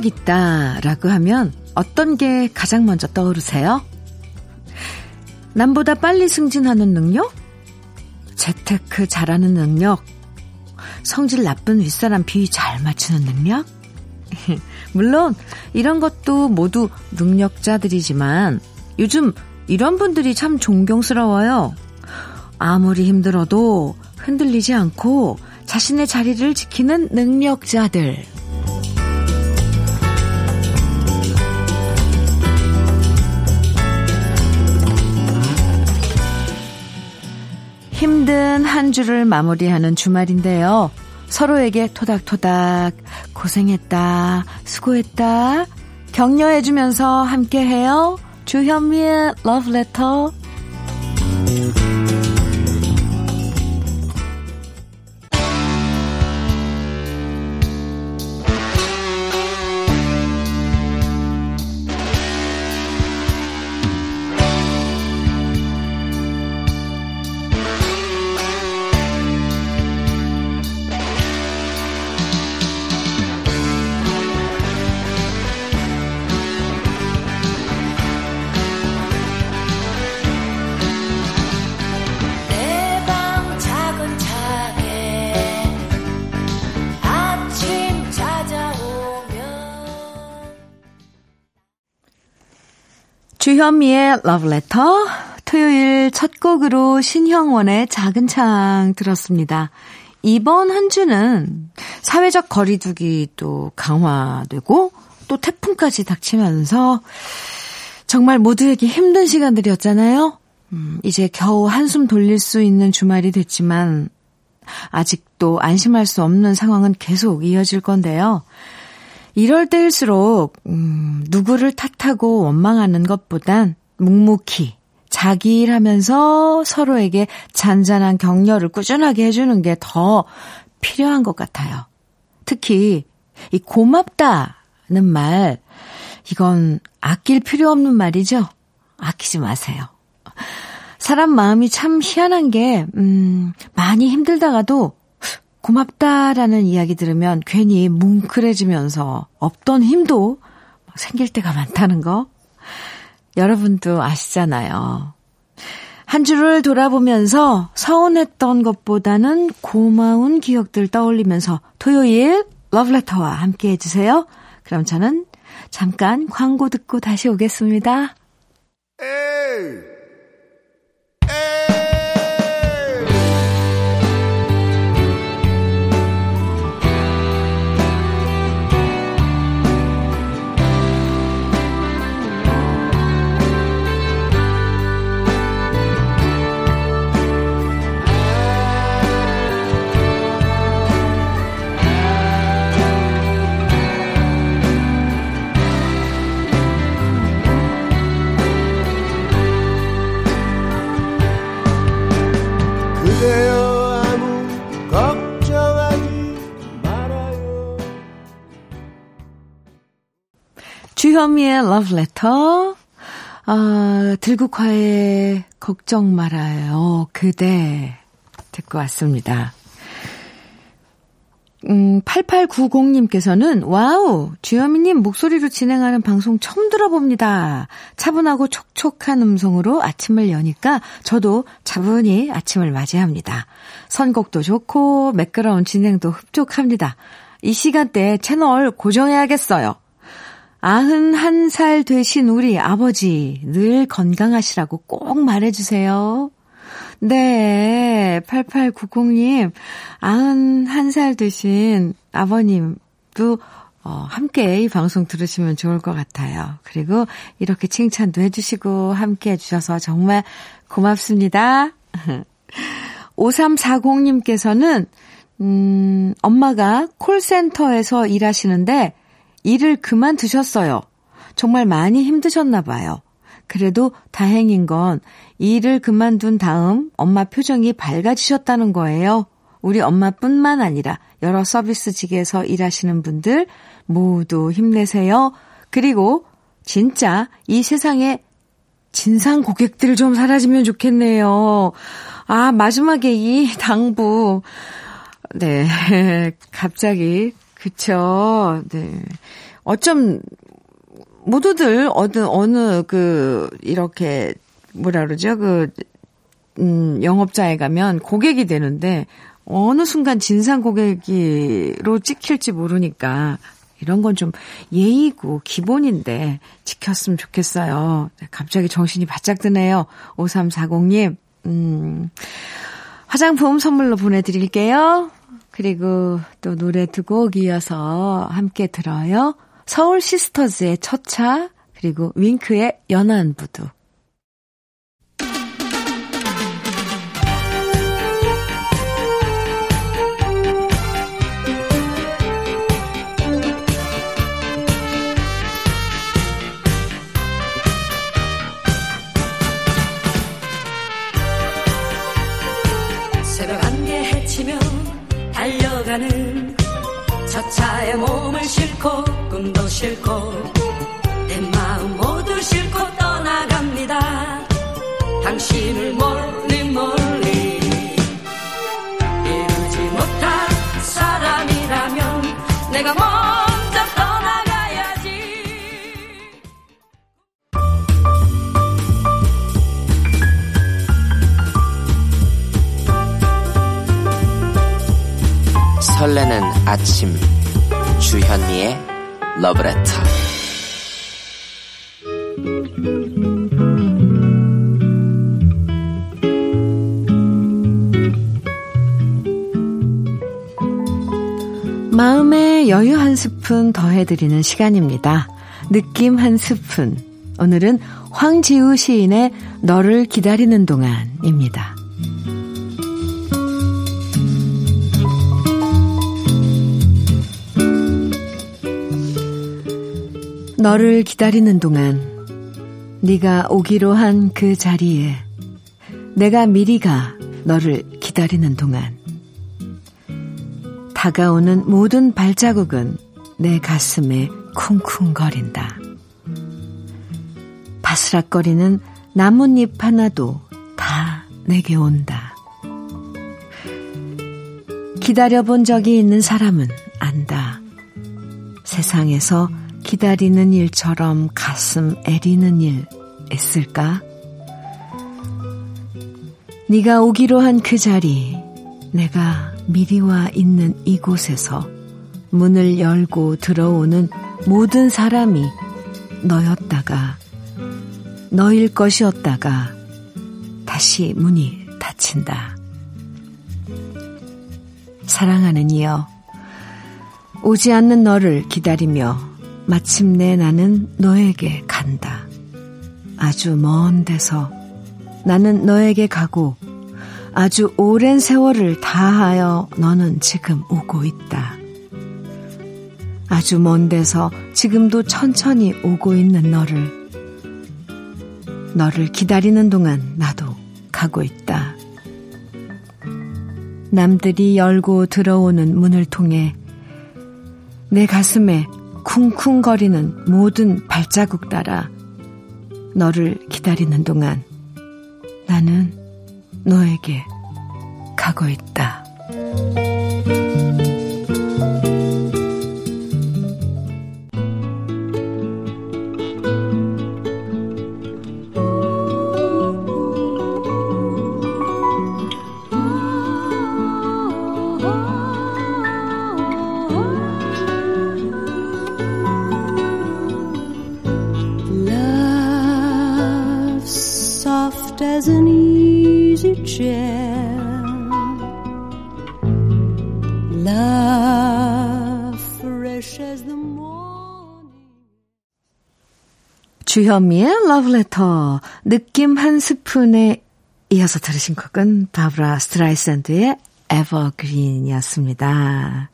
능력 있다 라고 하면 어떤 게 가장 먼저 떠오르세요? 남보다 빨리 승진하는 능력? 재테크 잘하는 능력? 성질 나쁜 윗사람 비위 잘 맞추는 능력? 물론 이런 것도 모두 능력자들이지만 요즘 이런 분들이 참 존경스러워요. 아무리 힘들어도 흔들리지 않고 자신의 자리를 지키는 능력자들. 힘든 한 주를 마무리하는 주말인데요. 서로에게 토닥토닥 고생했다, 수고했다, 격려해주면서 함께해요. 주현미의 러브 주현미의 러브레터 토요일 첫 곡으로 신형원의 작은 창 들었습니다. 이번 한 주는 사회적 거리두기 또 강화되고 또 태풍까지 닥치면서 정말 모두에게 힘든 시간들이었잖아요. 음, 이제 겨우 한숨 돌릴 수 있는 주말이 됐지만 아직도 안심할 수 없는 상황은 계속 이어질 건데요. 이럴 때일수록 음, 누구를 탓하고 원망하는 것보단 묵묵히 자기 일하면서 서로에게 잔잔한 격려를 꾸준하게 해주는 게 더 필요한 것 같아요. 특히 이 고맙다는 말 이건 아낄 필요 없는 말이죠. 아끼지 마세요. 사람 마음이 참 희한한 게, 음, 많이 힘들다가도 고맙다라는 이야기 들으면 괜히 뭉클해지면서 없던 힘도 생길 때가 많다는 거. 여러분도 아시잖아요. 한 주를 돌아보면서 서운했던 것보다는 고마운 기억들 떠올리면서 토요일 러브레터와 함께 해주세요. 그럼 저는 잠깐 광고 듣고 다시 오겠습니다. 주현미의 Love Letter, 아, 들국화의 걱정 말아요. 그대. 듣고 왔습니다. 음, 8890님께서는, 와우! 주현미님 목소리로 진행하는 방송 처음 들어봅니다. 차분하고 촉촉한 음성으로 아침을 여니까 저도 차분히 아침을 맞이합니다. 선곡도 좋고, 매끄러운 진행도 흡족합니다. 이 시간대에 채널 고정해야겠어요. 아흔한 살 되신 우리 아버지 늘 건강하시라고 꼭 말해주세요. 네, 8890님, 아흔한 살 되신 아버님도 어, 함께 이 방송 들으시면 좋을 것 같아요. 그리고 이렇게 칭찬도 해주시고 함께 해주셔서 정말 고맙습니다. 5340님께서는, 음, 엄마가 콜센터에서 일하시는데 일을 그만두셨어요. 정말 많이 힘드셨나 봐요. 그래도 다행인 건 일을 그만둔 다음 엄마 표정이 밝아지셨다는 거예요. 우리 엄마뿐만 아니라 여러 서비스직에서 일하시는 분들 모두 힘내세요. 그리고 진짜 이 세상에 진상 고객들 좀 사라지면 좋겠네요. 아, 마지막에 이 당부. 네. 갑자기 그쵸. 네. 어쩜 모두들 어느 어느 그 이렇게 뭐라 그러죠? 그 음, 영업자에 가면 고객이 되는데 어느 순간 진상 고객으로 찍힐지 모르니까 이런 건 좀 예의고 기본인데 지켰으면 좋겠어요. 갑자기 정신이 바짝 드네요. 5340님. 음. 화장품 선물로 보내드릴게요. 그리고 또 노래 두 곡 이어서 함께 들어요. 서울 시스터즈의 첫차, 그리고 윙크의 연한 부두. 저 차에 몸을 싣고 꿈도 싣고 내 마음 모두 싣고 떠나갑니다. 당신을 설레는 아침 주현미의 러브레터 마음에 여유 한 스푼 더해드리는 시간입니다. 느낌 한 스푼. 오늘은 황지우 시인의 너를 기다리는 동안입니다. 너를 기다리는 동안 네가 오기로 한 그 자리에 내가 미리 가 너를 기다리는 동안 다가오는 모든 발자국은 내 가슴에 쿵쿵거린다. 바스락거리는 나뭇잎 하나도 다 내게 온다. 기다려본 적이 있는 사람은 안다. 세상에서 기다리는 일처럼 가슴 애리는 일 있을까? 네가 오기로 한 그 자리, 내가 미리 와 있는 이곳에서 문을 열고 들어오는 모든 사람이 너였다가, 너일 것이었다가, 다시 문이 닫힌다. 사랑하는 이여, 오지 않는 너를 기다리며 마침내 나는 너에게 간다. 아주 먼 데서 나는 너에게 가고 아주 오랜 세월을 다하여 너는 지금 오고 있다. 아주 먼 데서 지금도 천천히 오고 있는 너를 너를 기다리는 동안 나도 가고 있다. 남들이 열고 들어오는 문을 통해 내 가슴에 쿵쿵거리는 모든 발자국 따라 너를 기다리는 동안 나는 너에게 가고 있다. Chair. Love fresh as the. 주현미의 러브레터 느낌 한 스푼에 이어서 들으신 곡은 바브라 스트라이샌드의 Evergreen이었습니다.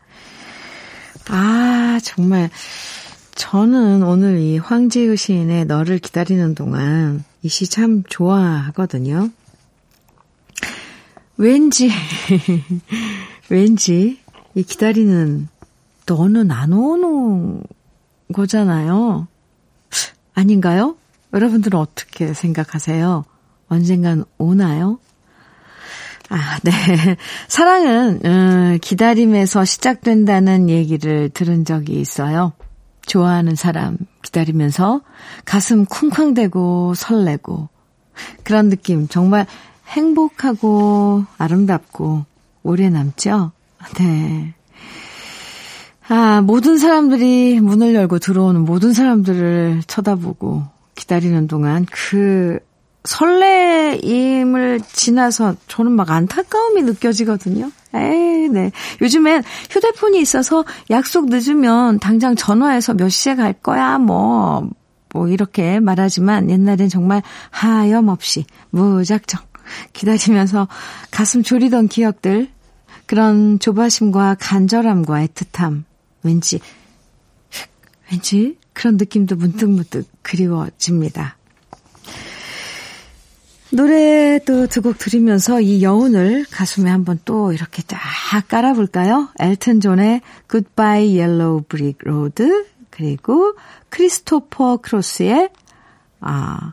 아, 정말 저는 오늘 이 황지우 시인의 너를 기다리는 동안 이 시 참 좋아하거든요. 왠지, 왠지 이 기다리는 너는 안 오는 거잖아요. 아닌가요? 여러분들은 어떻게 생각하세요? 언젠간 오나요? 아, 네. 사랑은, 음, 기다림에서 시작된다는 얘기를 들은 적이 있어요. 좋아하는 사람 기다리면서 가슴 쿵쾅대고 설레고 그런 느낌 정말 행복하고 아름답고 오래 남죠? 네. 아, 모든 사람들이 문을 열고 들어오는 모든 사람들을 쳐다보고 기다리는 동안 그 설레임을 지나서 저는 막 안타까움이 느껴지거든요. 에이, 네. 요즘엔 휴대폰이 있어서 약속 늦으면 당장 전화해서 몇 시에 갈 거야, 뭐, 뭐, 이렇게 말하지만 옛날엔 정말 하염없이 무작정 기다리면서 가슴 졸이던 기억들, 그런 조바심과 간절함과 애틋함, 왠지, 왠지 그런 느낌도 문득문득 그리워집니다. 노래도 두 곡 들으면서 이 여운을 가슴에 한번 또 이렇게 쫙 깔아볼까요? 엘튼 존의 Goodbye Yellow Brick Road 그리고 크리스토퍼 크로스의 아,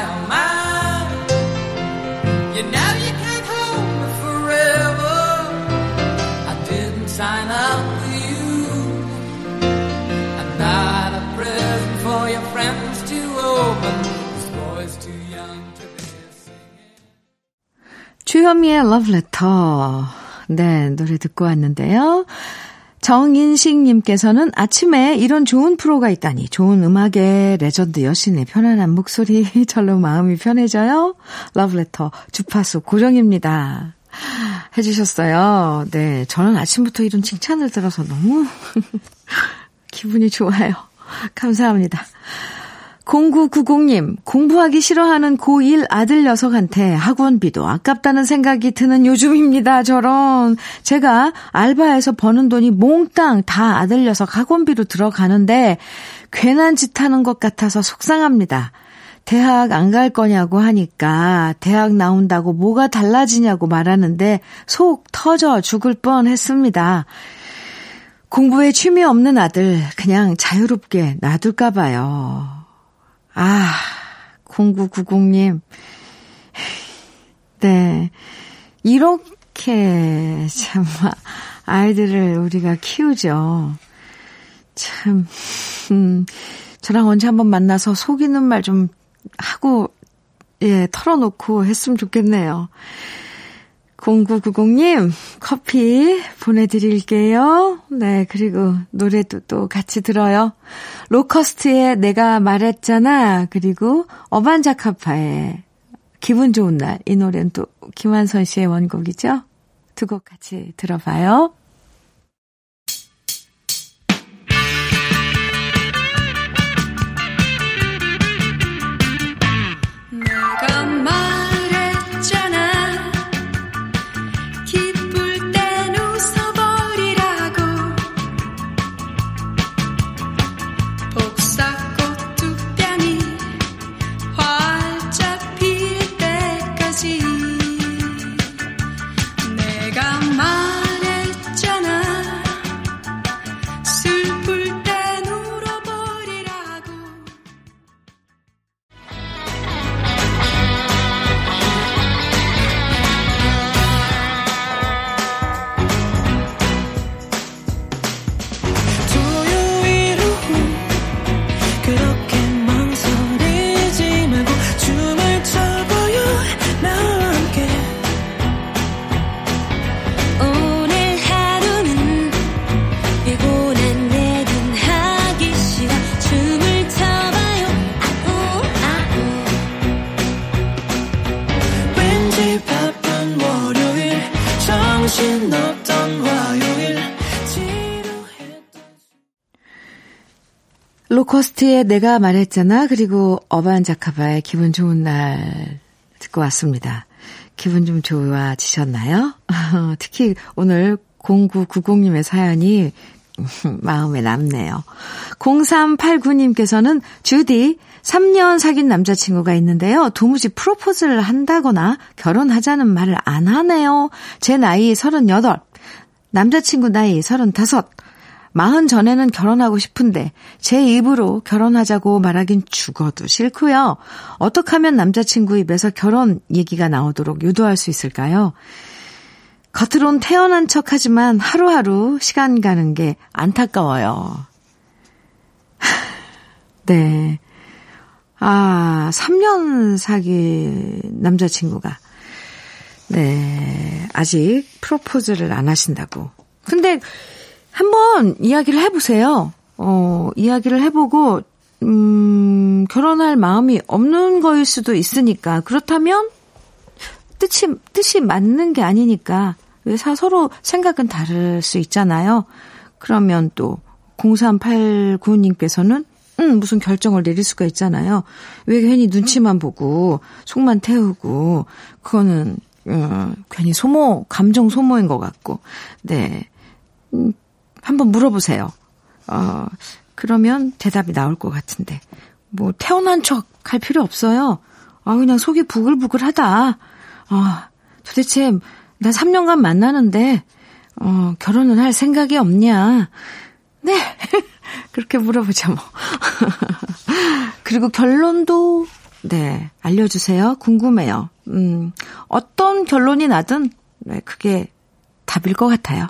주현미의 Letter. 네, 노래 듣고 왔는데요. 정인식님께서는 아침에 이런 좋은 프로가 있다니 좋은 음악의 레전드 여신의 편안한 목소리 절로 마음이 편해져요. 러브레터 주파수 고정입니다. 해주셨어요. 네, 저는 아침부터 이런 칭찬을 들어서 너무 기분이 좋아요. 감사합니다. 0990님, 공부하기 싫어하는 고1 아들 녀석한테 학원비도 아깝다는 생각이 드는 요즘입니다, 저런. 제가 알바해서 버는 돈이 몽땅 다 아들 녀석 학원비로 들어가는데, 괜한 짓 하는 것 같아서 속상합니다. 대학 안 갈 거냐고 하니까, 대학 나온다고 뭐가 달라지냐고 말하는데, 속 터져 죽을 뻔 했습니다. 공부에 취미 없는 아들, 그냥 자유롭게 놔둘까 봐요. 아, 0990님. 네. 이렇게 참 아이들을 우리가 키우죠. 참, 음, 저랑 언제 한번 만나서 속이는 말 좀 하고, 예, 털어놓고 했으면 좋겠네요. 0990님, 커피 보내드릴게요. 네, 그리고 노래도 또 같이 들어요. 로커스트의 내가 말했잖아. 그리고 어반자카파의 기분 좋은 날. 이 노래는 또 김한선 씨의 원곡이죠. 두 곡 같이 들어봐요. 로커스트의 내가 말했잖아. 그리고 어반자카바의 기분 좋은 날 듣고 왔습니다. 기분 좀 좋아지셨나요? 특히 오늘 0990님의 사연이 마음에 남네요. 0389님께서는 주디 3년 사귄 남자친구가 있는데요. 도무지 프로포즈를 한다거나 결혼하자는 말을 안 하네요. 제 나이 38, 남자친구 나이 35. 마흔 전에는 결혼하고 싶은데 제 입으로 결혼하자고 말하긴 죽어도 싫고요. 어떻게 하면 남자친구 입에서 결혼 얘기가 나오도록 유도할 수 있을까요? 겉으론 태어난 척 하지만 하루하루 시간 가는 게 안타까워요. 네. 아, 3년 사귄 남자친구가, 네, 아직 프로포즈를 안 하신다고. 근데, 한번 이야기를 해보세요. 어, 이야기를 해보고, 음, 결혼할 마음이 없는 거일 수도 있으니까. 그렇다면, 뜻이, 뜻이 맞는 게 아니니까. 사, 서로 생각은 다를 수 있잖아요. 그러면 또, 0389님께서는 음, 무슨 결정을 내릴 수가 있잖아요. 왜 괜히 눈치만 보고 속만 태우고 그거는 어, 괜히 소모 감정 소모인 것 같고 네 음, 한번 물어보세요. 어 그러면 대답이 나올 것 같은데 뭐 태어난 척 할 필요 없어요. 아 그냥 속이 부글부글하다. 아 도대체 나 3년간 만나는데 어 결혼은 할 생각이 없냐? 네. 그렇게 물어보죠, 뭐. 그리고 결론도, 네, 알려주세요. 궁금해요. 음, 어떤 결론이 나든, 네, 그게 답일 것 같아요.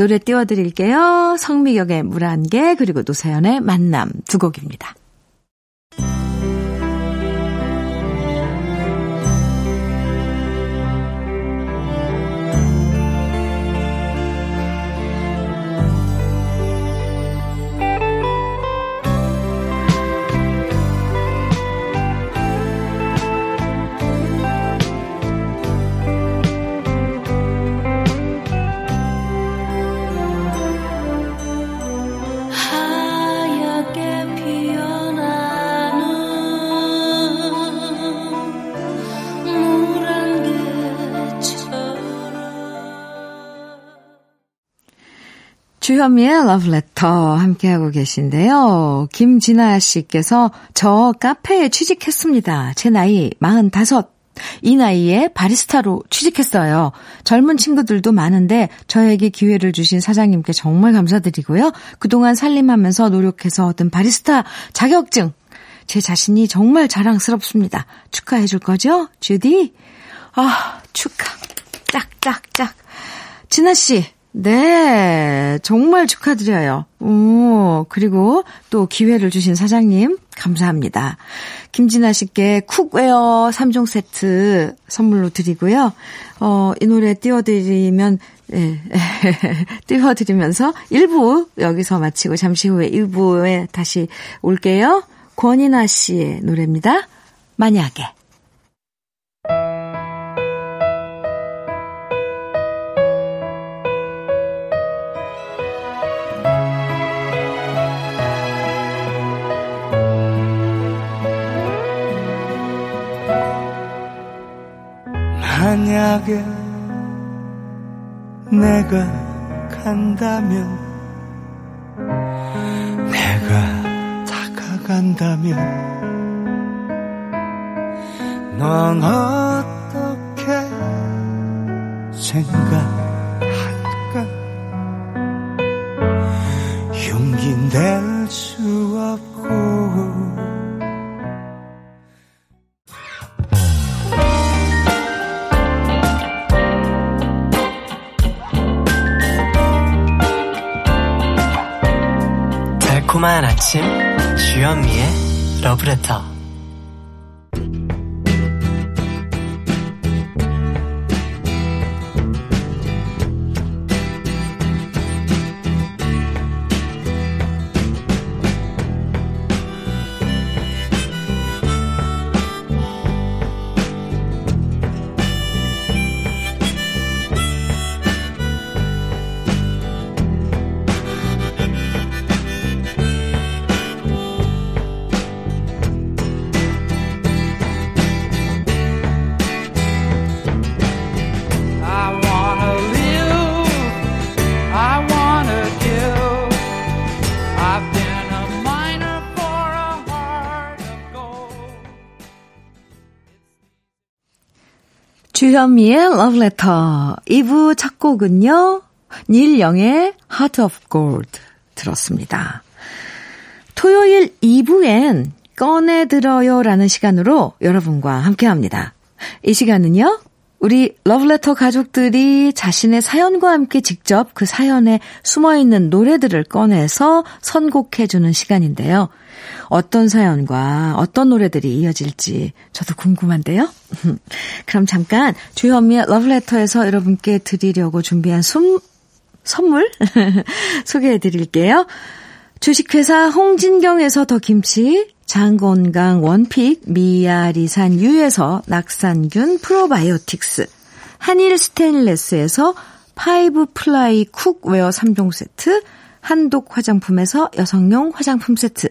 노래 띄워드릴게요. 성미경의 물한 개, 그리고 노사연의 만남 두 곡입니다. 주현미의 러브레터 함께하고 계신데요. 김진아 씨께서 저 카페에 취직했습니다. 제 나이 45. 이 나이에 바리스타로 취직했어요. 젊은 친구들도 많은데 저에게 기회를 주신 사장님께 정말 감사드리고요. 그동안 살림하면서 노력해서 얻은 바리스타 자격증. 제 자신이 정말 자랑스럽습니다. 축하해 줄 거죠? 주디? 아, 축하. 짝짝짝. 진아 씨, 네, 정말 축하드려요. 오, 그리고 또 기회를 주신 사장님, 감사합니다. 김진아 씨께 cookware 3종 세트 선물로 드리고요. 어, 이 노래 띄워드리면, 예, 띄워드리면서 1부 여기서 마치고 잠시 후에 1부에 다시 올게요. 권인아 씨의 노래입니다. 만약에. 만약에 내가 간다면 내가 다가간다면 넌 어떻게 생각할까? 용기 낼수 달콤한 아침 주현미의 러브레터 주현미의 러브레터 2부 첫 곡은요. 닐 영의 Heart of Gold 들었습니다. 토요일 2부엔 꺼내들어요라는 시간으로 여러분과 함께합니다. 이 시간은요. 우리 러브레터 가족들이 자신의 사연과 함께 직접 그 사연에 숨어있는 노래들을 꺼내서 선곡해주는 시간인데요. 어떤 사연과 어떤 노래들이 이어질지 저도 궁금한데요. 그럼 잠깐 주현미의 러브레터에서 여러분께 드리려고 준비한 숨, 선물 소개해 드릴게요. 주식회사 홍진경에서 더 김치, 장건강 one pick, 미야리산 유에서 낙산균 프로바이오틱스, 한일 스테인레스에서 five ply cookware 3종 세트, 한독 화장품에서 여성용 화장품 세트,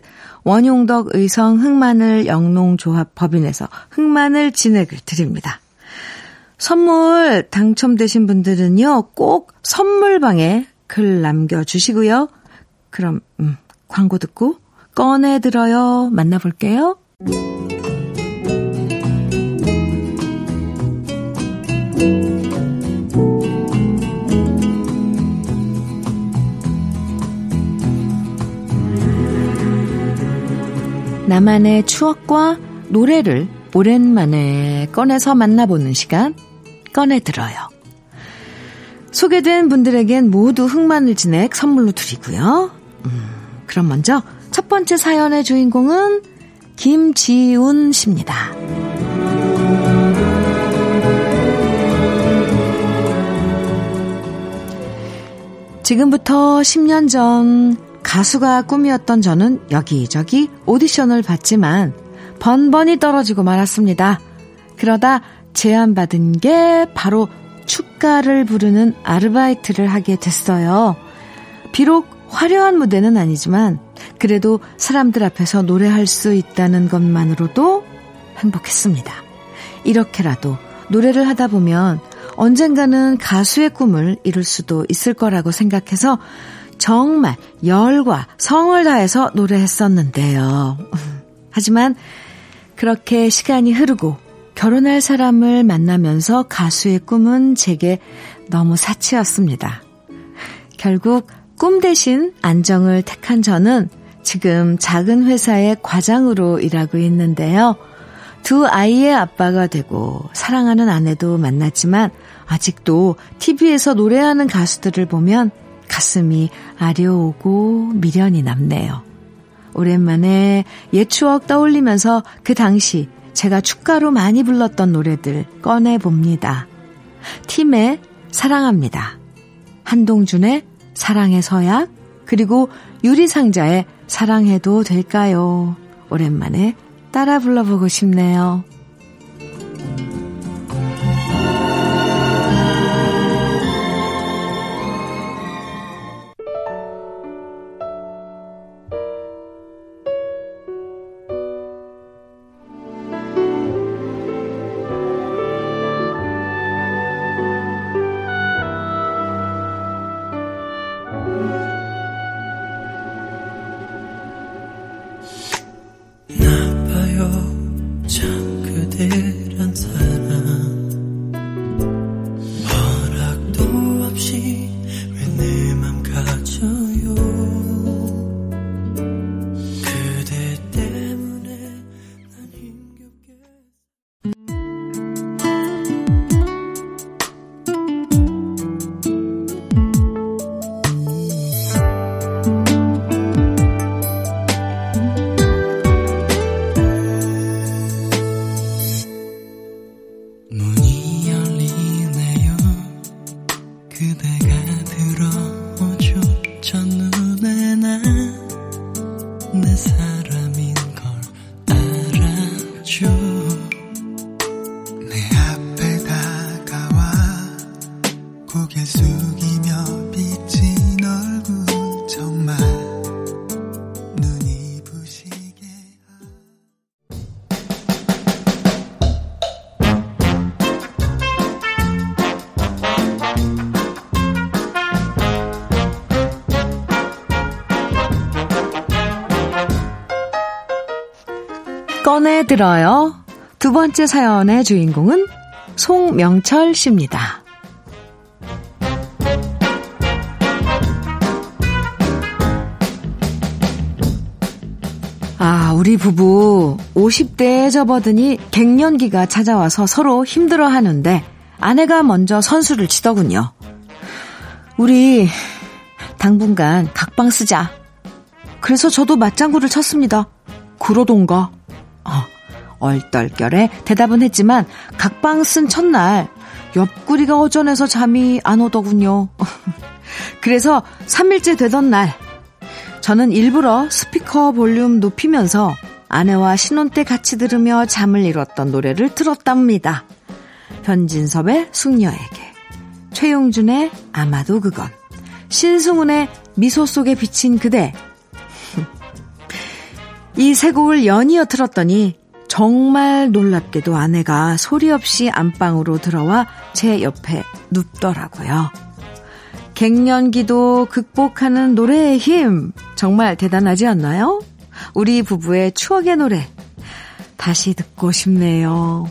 원용덕 의성 흑마늘 영농조합 법인에서 흑마늘 진액을 드립니다. 선물 당첨되신 분들은요, 꼭 선물방에 글 남겨주시고요. 그럼, 음, 광고 듣고 꺼내 들어요. 만나볼게요. 나만의 추억과 노래를 오랜만에 꺼내서 만나보는 시간, 꺼내들어요. 소개된 분들에겐 모두 흑마늘 진액 선물로 드리고요. 음, 그럼 먼저 첫 번째 사연의 주인공은 김지훈 씨입니다. 지금부터 10년 전 가수가 꿈이었던 저는 여기저기 오디션을 봤지만 번번이 떨어지고 말았습니다. 그러다 제안받은 게 바로 축가를 부르는 아르바이트를 하게 됐어요. 비록 화려한 무대는 아니지만 그래도 사람들 앞에서 노래할 수 있다는 것만으로도 행복했습니다. 이렇게라도 노래를 하다 보면 언젠가는 가수의 꿈을 이룰 수도 있을 거라고 생각해서 정말 열과 성을 다해서 노래했었는데요. 하지만 그렇게 시간이 흐르고 결혼할 사람을 만나면서 가수의 꿈은 제게 너무 사치였습니다. 결국 꿈 대신 안정을 택한 저는 지금 작은 회사의 과장으로 일하고 있는데요. 두 아이의 아빠가 되고 사랑하는 아내도 만났지만 아직도 TV에서 노래하는 가수들을 보면 가슴이 아려오고 미련이 남네요. 오랜만에 옛 추억 떠올리면서 그 당시 제가 축가로 많이 불렀던 노래들 꺼내봅니다. 팀의 사랑합니다. 한동준의 사랑의 서약, 그리고 유리상자의 사랑해도 될까요? 오랜만에 따라 불러보고 싶네요. 꺼내 들어요. 두 번째 사연의 주인공은 송명철 씨입니다. 아, 우리 부부 50대에 접어드니 갱년기가 찾아와서 서로 힘들어 하는데 아내가 먼저 선수를 치더군요. 우리 당분간 각방 쓰자. 그래서 저도 맞장구를 쳤습니다. 그러던가. 어, 얼떨결에 대답은 했지만 각방 쓴 첫날 옆구리가 어전해서 잠이 안 오더군요. 그래서 3일째 되던 날 저는 일부러 스피커 볼륨 높이면서 아내와 신혼 때 같이 들으며 잠을 이뤘던 노래를 틀었답니다. 변진섭의 숙녀에게, 최용준의 아마도 그건, 신승훈의 미소 속에 비친 그대. 이 세 곡을 연이어 틀었더니 정말 놀랍게도 아내가 소리 없이 안방으로 들어와 제 옆에 눕더라고요. 갱년기도 극복하는 노래의 힘 정말 대단하지 않나요? 우리 부부의 추억의 노래 다시 듣고 싶네요.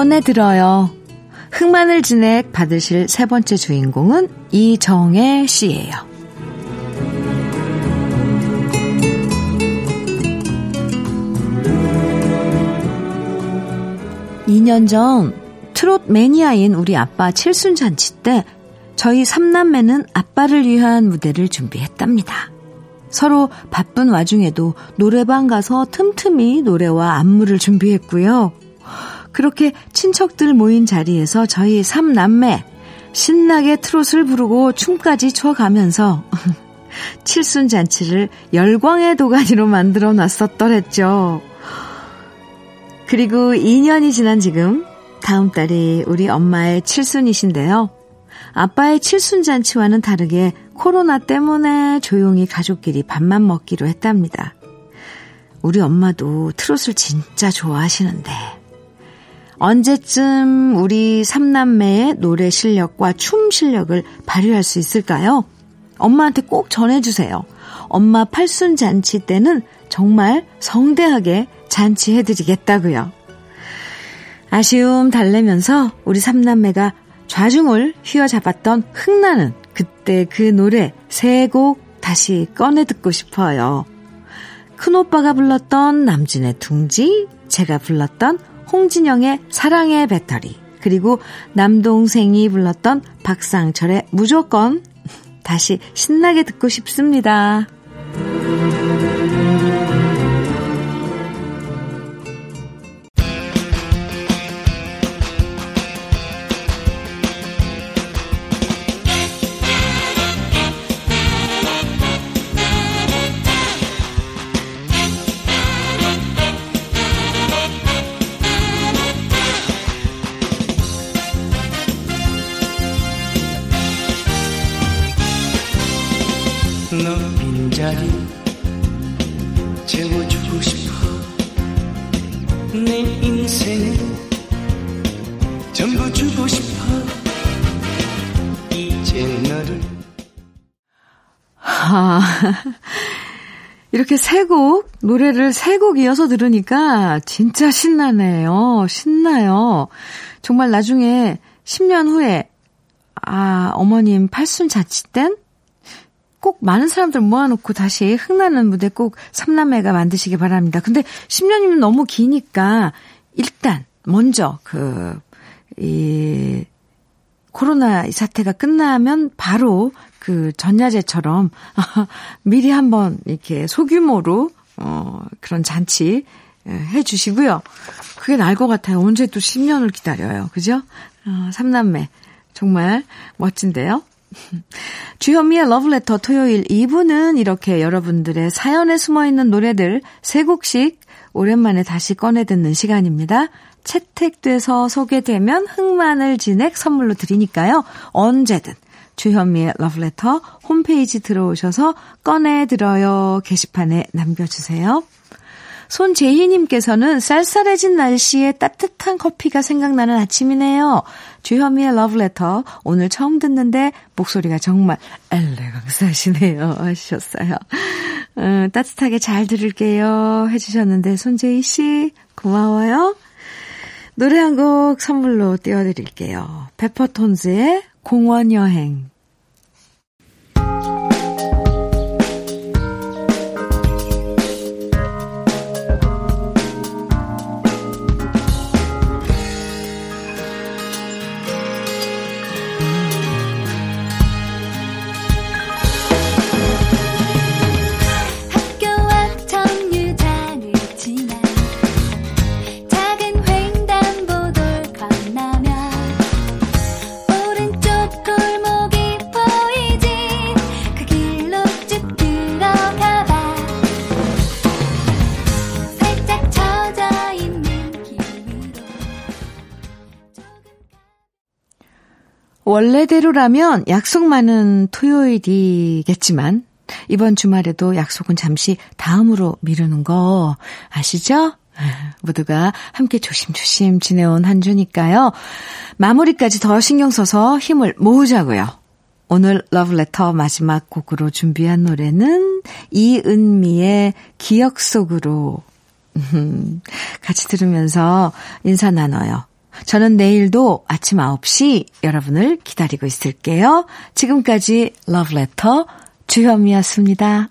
꺼내들어요. 흑마늘 진액 받으실 세 번째 주인공은 이정혜 씨예요. 2년 전 트롯 매니아인 우리 아빠 칠순 잔치 때 저희 삼남매는 아빠를 위한 무대를 준비했답니다. 서로 바쁜 와중에도 노래방 가서 틈틈이 노래와 안무를 준비했고요. 그렇게 친척들 모인 자리에서 저희 삼남매 신나게 트롯을 부르고 춤까지 춰가면서 칠순 잔치를 열광의 도가니로 만들어 놨었더랬죠. 그리고 2년이 지난 지금 다음 달이 우리 엄마의 칠순이신데요. 아빠의 칠순 잔치와는 다르게 코로나 때문에 조용히 가족끼리 밥만 먹기로 했답니다. 우리 엄마도 트롯을 진짜 좋아하시는데 언제쯤 우리 삼남매의 노래 실력과 춤 실력을 발휘할 수 있을까요? 엄마한테 꼭 전해주세요. 엄마 팔순 잔치 때는 정말 성대하게 잔치해드리겠다고요. 아쉬움 달래면서 우리 삼남매가 좌중을 휘어잡았던 흥나는 그때 그 노래 세 곡 다시 꺼내 듣고 싶어요. 큰오빠가 불렀던 남진의 둥지, 제가 불렀던 홍진영의 사랑의 배터리, 그리고 남동생이 불렀던 박상철의 무조건 다시 신나게 듣고 싶습니다. 이렇게 세 곡, 노래를 세 곡 이어서 들으니까 진짜 신나네요. 신나요. 정말 나중에 10년 후에, 아, 어머님 팔순 자치 땐꼭 많은 사람들 모아놓고 다시 흥나는 무대 꼭 삼남매가 만드시기 바랍니다. 근데 10년이면 너무 기니까 일단, 먼저, 그, 이, 코로나 사태가 끝나면 바로 그 전야제처럼 미리 한번 이렇게 소규모로, 어, 그런 잔치 해 주시고요. 그게 나을 것 같아요. 언제 또 10년을 기다려요. 그죠? 어, 삼남매. 정말 멋진데요? 주현미의 러브레터 토요일 2부는 이렇게 여러분들의 사연에 숨어있는 노래들 세 곡씩 오랜만에 다시 꺼내 듣는 시간입니다. 채택돼서 소개되면 흑마늘 진액 선물로 드리니까요. 언제든 주현미의 러브레터 홈페이지 들어오셔서 꺼내들어요 게시판에 남겨주세요. 손재희님께서는 쌀쌀해진 날씨에 따뜻한 커피가 생각나는 아침이네요. 주현미의 러브레터 오늘 처음 듣는데 목소리가 정말 엘레강스하시네요 하셨어요. 음, 따뜻하게 잘 들을게요 해주셨는데 손재희 씨 고마워요. 노래 한 곡 선물로 띄워드릴게요. 페퍼톤즈의 공원 여행 원래대로라면 약속 많은 토요일이겠지만 이번 주말에도 약속은 잠시 다음으로 미루는 거 아시죠? 모두가 함께 조심조심 지내온 한 주니까요. 마무리까지 더 신경 써서 힘을 모으자고요. 오늘 러브레터 마지막 곡으로 준비한 노래는 이은미의 기억 속으로 같이 들으면서 인사 나눠요. 저는 내일도 아침 9시 여러분을 기다리고 있을게요. 지금까지 러브레터 주현미였습니다.